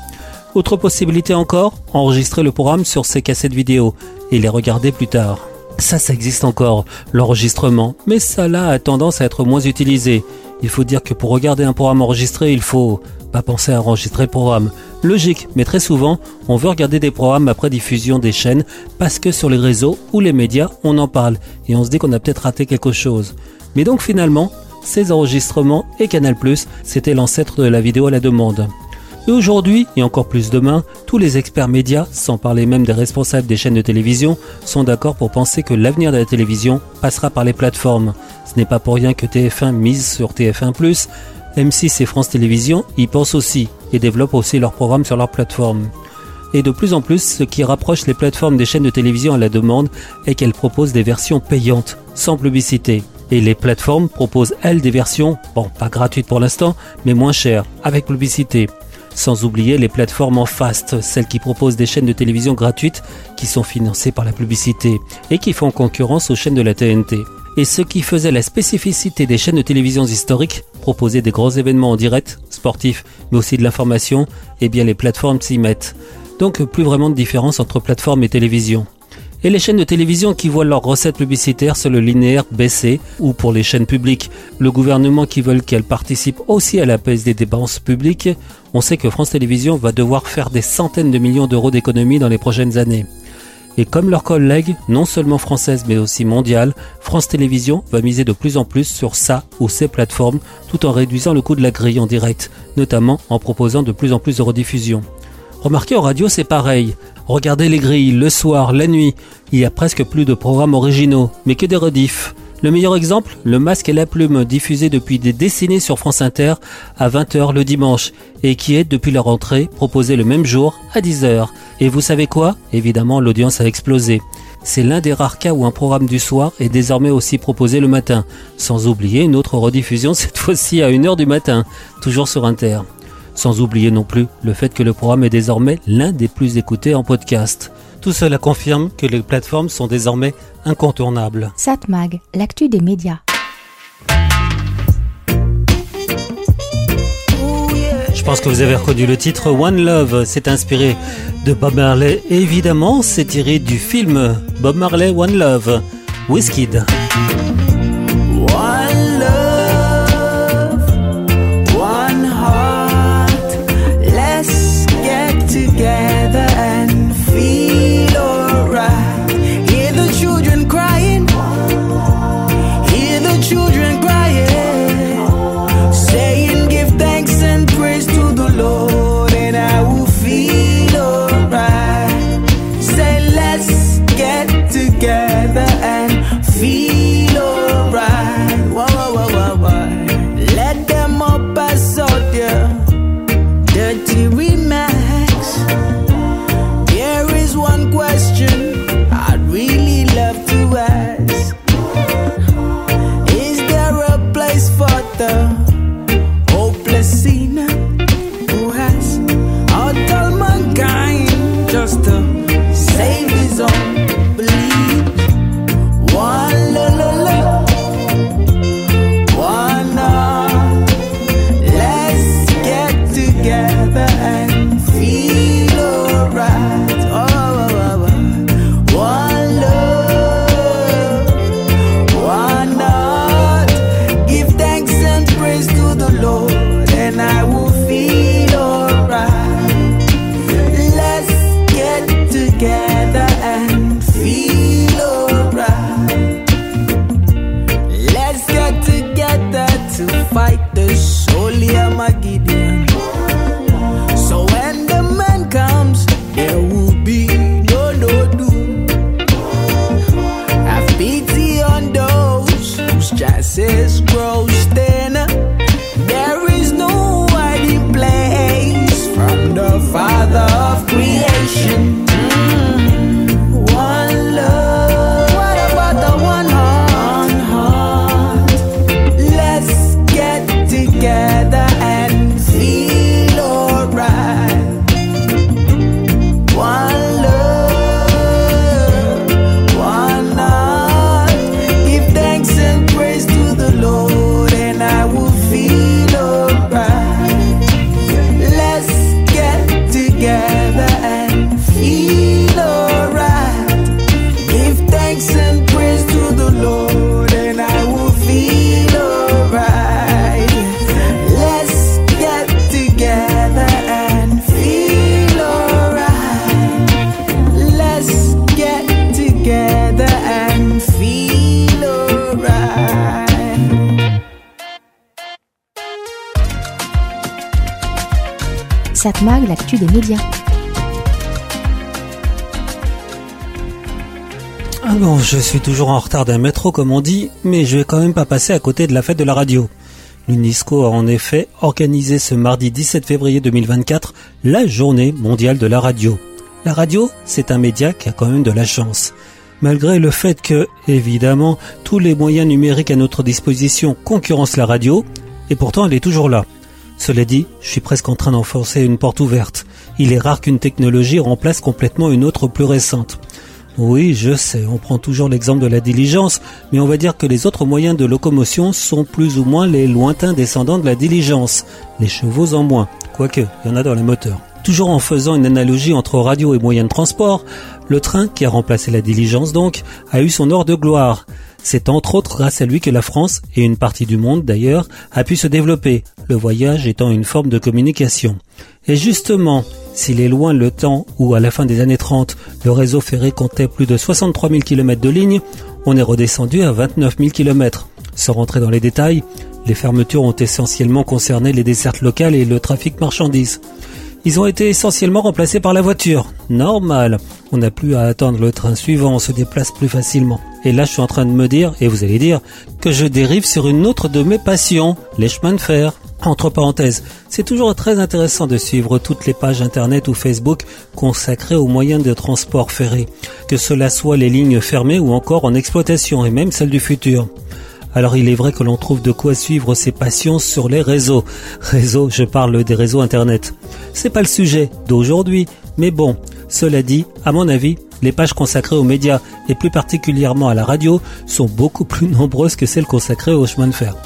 Autre possibilité encore, enregistrer le programme sur ces cassettes vidéo et les regarder plus tard. Ça, ça existe encore, l'enregistrement, mais ça là a tendance à être moins utilisé. Il faut dire que pour regarder un programme enregistré, il faut pas penser à enregistrer le programme. Logique, mais très souvent, on veut regarder des programmes après diffusion des chaînes parce que sur les réseaux ou les médias, on en parle et on se dit qu'on a peut-être raté quelque chose. Mais donc finalement, ces enregistrements et Canal+, c'était l'ancêtre de la vidéo à la demande. Et aujourd'hui, et encore plus demain, tous les experts médias, sans parler même des responsables des chaînes de télévision, sont d'accord pour penser que l'avenir de la télévision passera par les plateformes. Ce n'est pas pour rien que TF1 mise sur TF1+, M6 et France Télévisions y pensent aussi et développent aussi leurs programmes sur leur plateforme. Et de plus en plus, ce qui rapproche les plateformes des chaînes de télévision à la demande est qu'elles proposent des versions payantes, sans publicité. Et les plateformes proposent, elles, des versions, bon, pas gratuites pour l'instant, mais moins chères, avec publicité. Sans oublier les plateformes en fast, celles qui proposent des chaînes de télévision gratuites qui sont financées par la publicité et qui font concurrence aux chaînes de la TNT. Et ce qui faisait la spécificité des chaînes de télévision historiques, proposer des gros événements en direct, sportifs, mais aussi de l'information, eh bien les plateformes s'y mettent. Donc plus vraiment de différence entre plateforme et télévision. Et les chaînes de télévision qui voient leurs recettes publicitaires sur le linéaire baisser, ou pour les chaînes publiques, le gouvernement qui veut qu'elles participent aussi à la baisse des dépenses publiques, on sait que France Télévisions va devoir faire des centaines de millions d'euros d'économies dans les prochaines années. Et comme leurs collègues, non seulement françaises mais aussi mondiales, France Télévisions va miser de plus en plus sur ça ou ces plateformes tout en réduisant le coût de la grille en direct, notamment en proposant de plus en plus de rediffusions. Remarquez, en radio, c'est pareil. Regardez les grilles, le soir, la nuit, il y a presque plus de programmes originaux, mais que des rediffs. Le meilleur exemple, Le Masque et la Plume, diffusé depuis des décennies sur France Inter à 20h le dimanche, et qui est, depuis la rentrée, proposé le même jour à 10h. Et vous savez quoi? Évidemment, l'audience a explosé. C'est l'un des rares cas où un programme du soir est désormais aussi proposé le matin, sans oublier une autre rediffusion cette fois-ci à 1h du matin, toujours sur Inter. Sans oublier non plus le fait que le programme est désormais l'un des plus écoutés en podcast. Tout cela confirme que les plateformes sont désormais incontournables. Satmag, l'actu des médias. Je pense que vous avez reconnu le titre One Love. C'est inspiré de Bob Marley. Et évidemment, c'est tiré du film Bob Marley One Love. Wizkid. L'actu des médias. Ah bon, je suis toujours en retard d'un métro comme on dit, mais je vais quand même pas passer à côté de la fête de la radio. L'UNESCO a en effet organisé ce mardi 17 février 2024 la journée mondiale de la radio. La radio, c'est un média qui a quand même de la chance. Malgré le fait que, évidemment, tous les moyens numériques à notre disposition concurrencent la radio, et pourtant elle est toujours là. Cela dit, je suis presque en train d'enfoncer une porte ouverte. Il est rare qu'une technologie remplace complètement une autre plus récente. Oui, je sais, on prend toujours l'exemple de la diligence, mais on va dire que les autres moyens de locomotion sont plus ou moins les lointains descendants de la diligence, les chevaux en moins, quoique, il y en a dans les moteurs. Toujours en faisant une analogie entre radio et moyens de transport, le train, qui a remplacé la diligence donc, a eu son heure de gloire. C'est entre autres grâce à lui que la France, et une partie du monde d'ailleurs, a pu se développer, le voyage étant une forme de communication. Et justement, s'il est loin le temps où, à la fin des années 30, le réseau ferré comptait plus de 63 000 km de lignes, on est redescendu à 29 000 km. Sans rentrer dans les détails, les fermetures ont essentiellement concerné les dessertes locales et le trafic marchandises. Ils ont été essentiellement remplacés par la voiture. Normal. On n'a plus à attendre le train suivant, on se déplace plus facilement. Et là, je suis en train de me dire, et vous allez dire, que je dérive sur une autre de mes passions, les chemins de fer. Entre parenthèses, c'est toujours très intéressant de suivre toutes les pages internet ou Facebook consacrées aux moyens de transport ferré, que cela soit les lignes fermées ou encore en exploitation et même celles du futur. Alors il est vrai que l'on trouve de quoi suivre ses passions sur les réseaux. Réseaux, je parle des réseaux internet. C'est pas le sujet d'aujourd'hui, mais bon, cela dit, à mon avis, les pages consacrées aux médias et plus particulièrement à la radio sont beaucoup plus nombreuses que celles consacrées aux chemins de fer.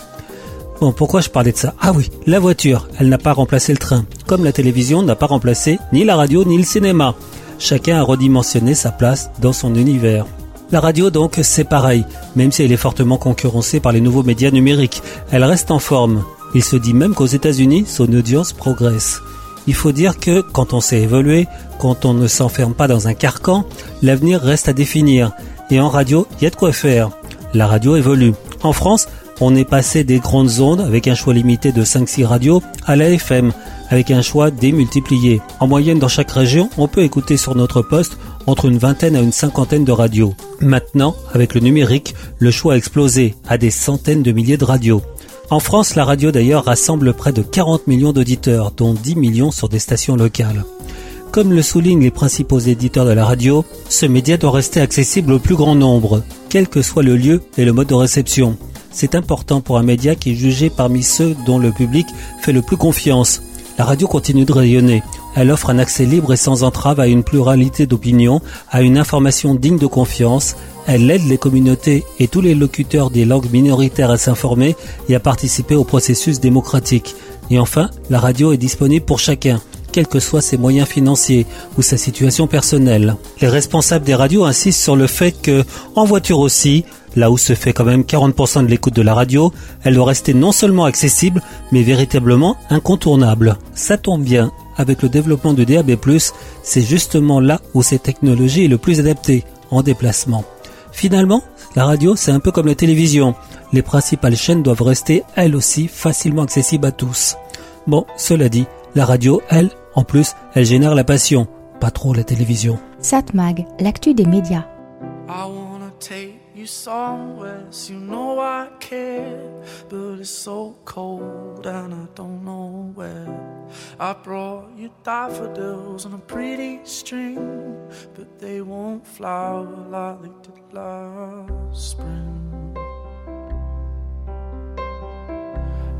Bon, pourquoi je parlais de ça? Ah oui, la voiture, elle n'a pas remplacé le train, comme la télévision n'a pas remplacé ni la radio ni le cinéma. Chacun a redimensionné sa place dans son univers. La radio donc, c'est pareil, même si elle est fortement concurrencée par les nouveaux médias numériques, elle reste en forme. Il se dit même qu'aux États-Unis, son audience progresse. Il faut dire que quand on sait évoluer, quand on ne s'enferme pas dans un carcan, l'avenir reste à définir. Et en radio, il y a de quoi faire. La radio évolue. En France, on est passé des grandes ondes avec un choix limité de 5-6 radios à la FM avec un choix démultiplié. En moyenne dans chaque région, on peut écouter sur notre poste entre une vingtaine à une cinquantaine de radios. Maintenant, avec le numérique, le choix a explosé à des centaines de milliers de radios. En France, la radio d'ailleurs rassemble près de 40 millions d'auditeurs, dont 10 millions sur des stations locales. Comme le soulignent les principaux éditeurs de la radio, ce média doit rester accessible au plus grand nombre, quel que soit le lieu et le mode de réception. C'est important pour un média qui est jugé parmi ceux dont le public fait le plus confiance. La radio continue de rayonner. Elle offre un accès libre et sans entrave à une pluralité d'opinions, à une information digne de confiance. Elle aide les communautés et tous les locuteurs des langues minoritaires à s'informer et à participer au processus démocratique. Et enfin, la radio est disponible pour chacun quels que soient ses moyens financiers ou sa situation personnelle. Les responsables des radios insistent sur le fait que, en voiture aussi, là où se fait quand même 40% de l'écoute de la radio, elle doit rester non seulement accessible, mais véritablement incontournable. Ça tombe bien, avec le développement du DAB+, c'est justement là où cette technologie est le plus adaptée, en déplacement. Finalement, la radio, c'est un peu comme la télévision. Les principales chaînes doivent rester, elles aussi, facilement accessibles à tous. Bon, cela dit, la radio, elle, en plus, elle génère la passion, pas trop la télévision. Satmag, l'actu des médias. I wanna take you somewhere, so you know I care. But it's so cold and I don't know where. I brought you daffodils on a pretty string, but they won't flower like they did last spring.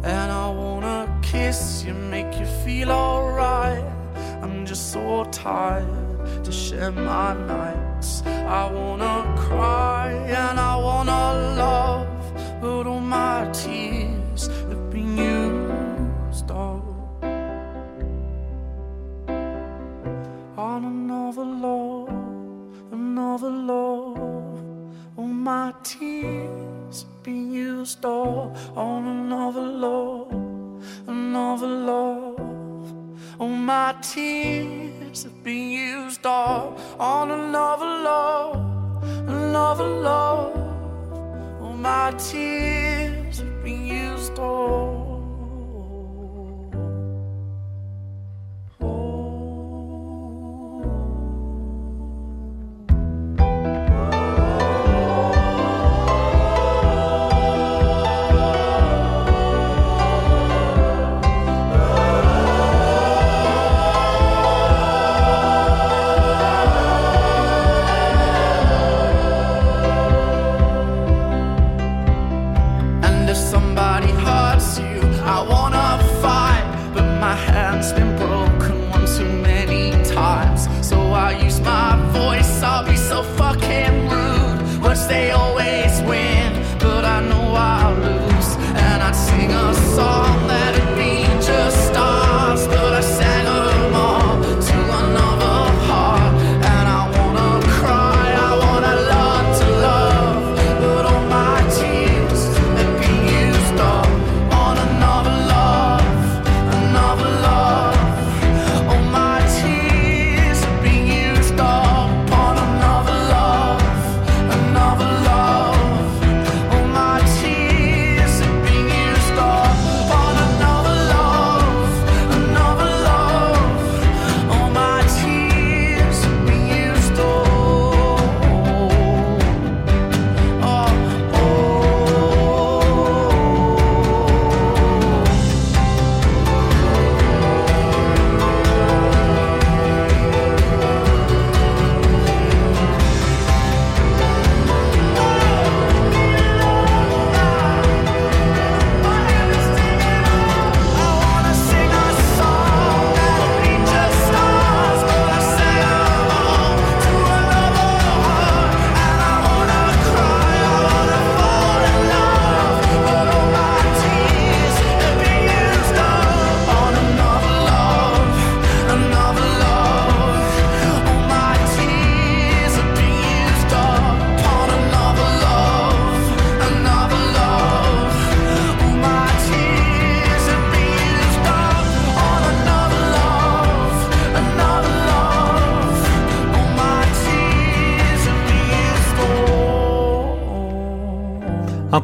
And I wanna kiss you, make you feel alright. I'm just so tired to share my nights. I wanna cry and I wanna love, but all my tears have been used up on another love, another love. All my tears have been used up on another love, another love. All my tears have been used up on another love, another love. All my tears have been used up.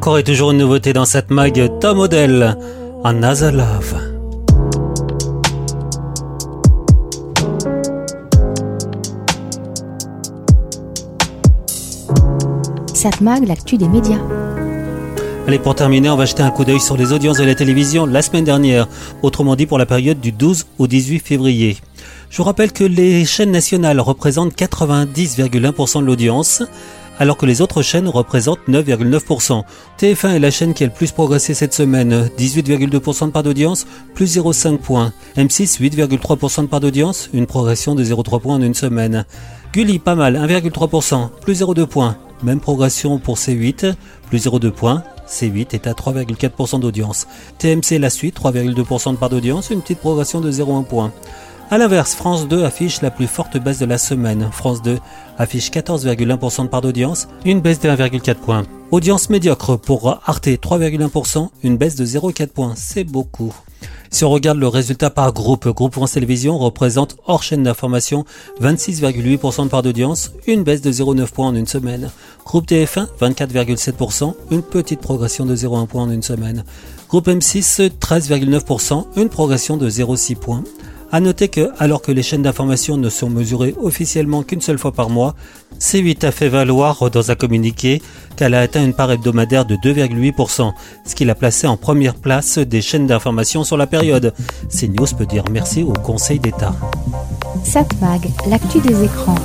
Encore et toujours une nouveauté dans cette mag, Tom Odell, Another Love. Satmag, l'actu des médias. Allez, pour terminer, on va jeter un coup d'œil sur les audiences de la télévision la semaine dernière, autrement dit pour la période du 12 au 18 février. Je vous rappelle que les chaînes nationales représentent 90,1% de l'audience, alors que les autres chaînes représentent 9,9%. TF1 est la chaîne qui a le plus progressé cette semaine, 18,2% de part d'audience, plus 0,5 points. M6, 8,3% de part d'audience, une progression de 0,3 points en une semaine. Gulli, pas mal, 1,3%, plus 0,2 points. Même progression pour C8, plus 0,2 points. C8 est à 3,4% d'audience. TMC la suite, 3,2% de part d'audience, une petite progression de 0,1 point. A l'inverse, France 2 affiche la plus forte baisse de la semaine. France 2 affiche 14,1% de part d'audience, une baisse de 1,4 points. Audience médiocre pour Arte 3,1%, une baisse de 0,4 points, c'est beaucoup. Si on regarde le résultat par groupe, Groupe France Télévisions représente hors chaîne d'information 26,8% de part d'audience, une baisse de 0,9 points en une semaine. Groupe TF1 24,7%, une petite progression de 0,1 point en une semaine. Groupe M6 13,9%, une progression de 0,6 points. À noter que, alors que les chaînes d'information ne sont mesurées officiellement qu'une seule fois par mois, C8 a fait valoir dans un communiqué qu'elle a atteint une part hebdomadaire de 2,8%, ce qui l'a placé en première place des chaînes d'information sur la période. CNews peut dire merci au Conseil d'État. Satmag, l'actu des écrans.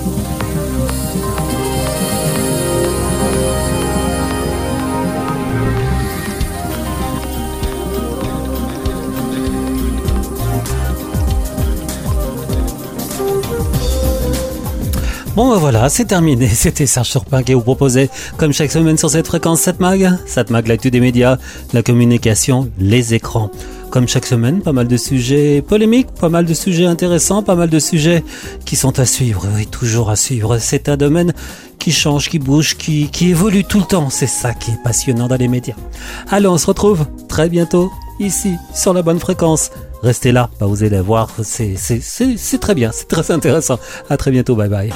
Bon ben voilà, c'est terminé. C'était Serge Surpin qui vous proposait, comme chaque semaine sur cette fréquence, Satmag. Satmag, l'actu des médias, la communication, les écrans. Comme chaque semaine, pas mal de sujets polémiques, pas mal de sujets intéressants, pas mal de sujets qui sont à suivre, oui, toujours à suivre. C'est un domaine qui change, qui bouge, qui, qui évolue tout le temps. C'est ça qui est passionnant dans les médias. Allez, on se retrouve très bientôt ici, sur la bonne fréquence. Restez là, bah vous allez voir, c'est très bien, c'est très intéressant. À très bientôt, bye bye.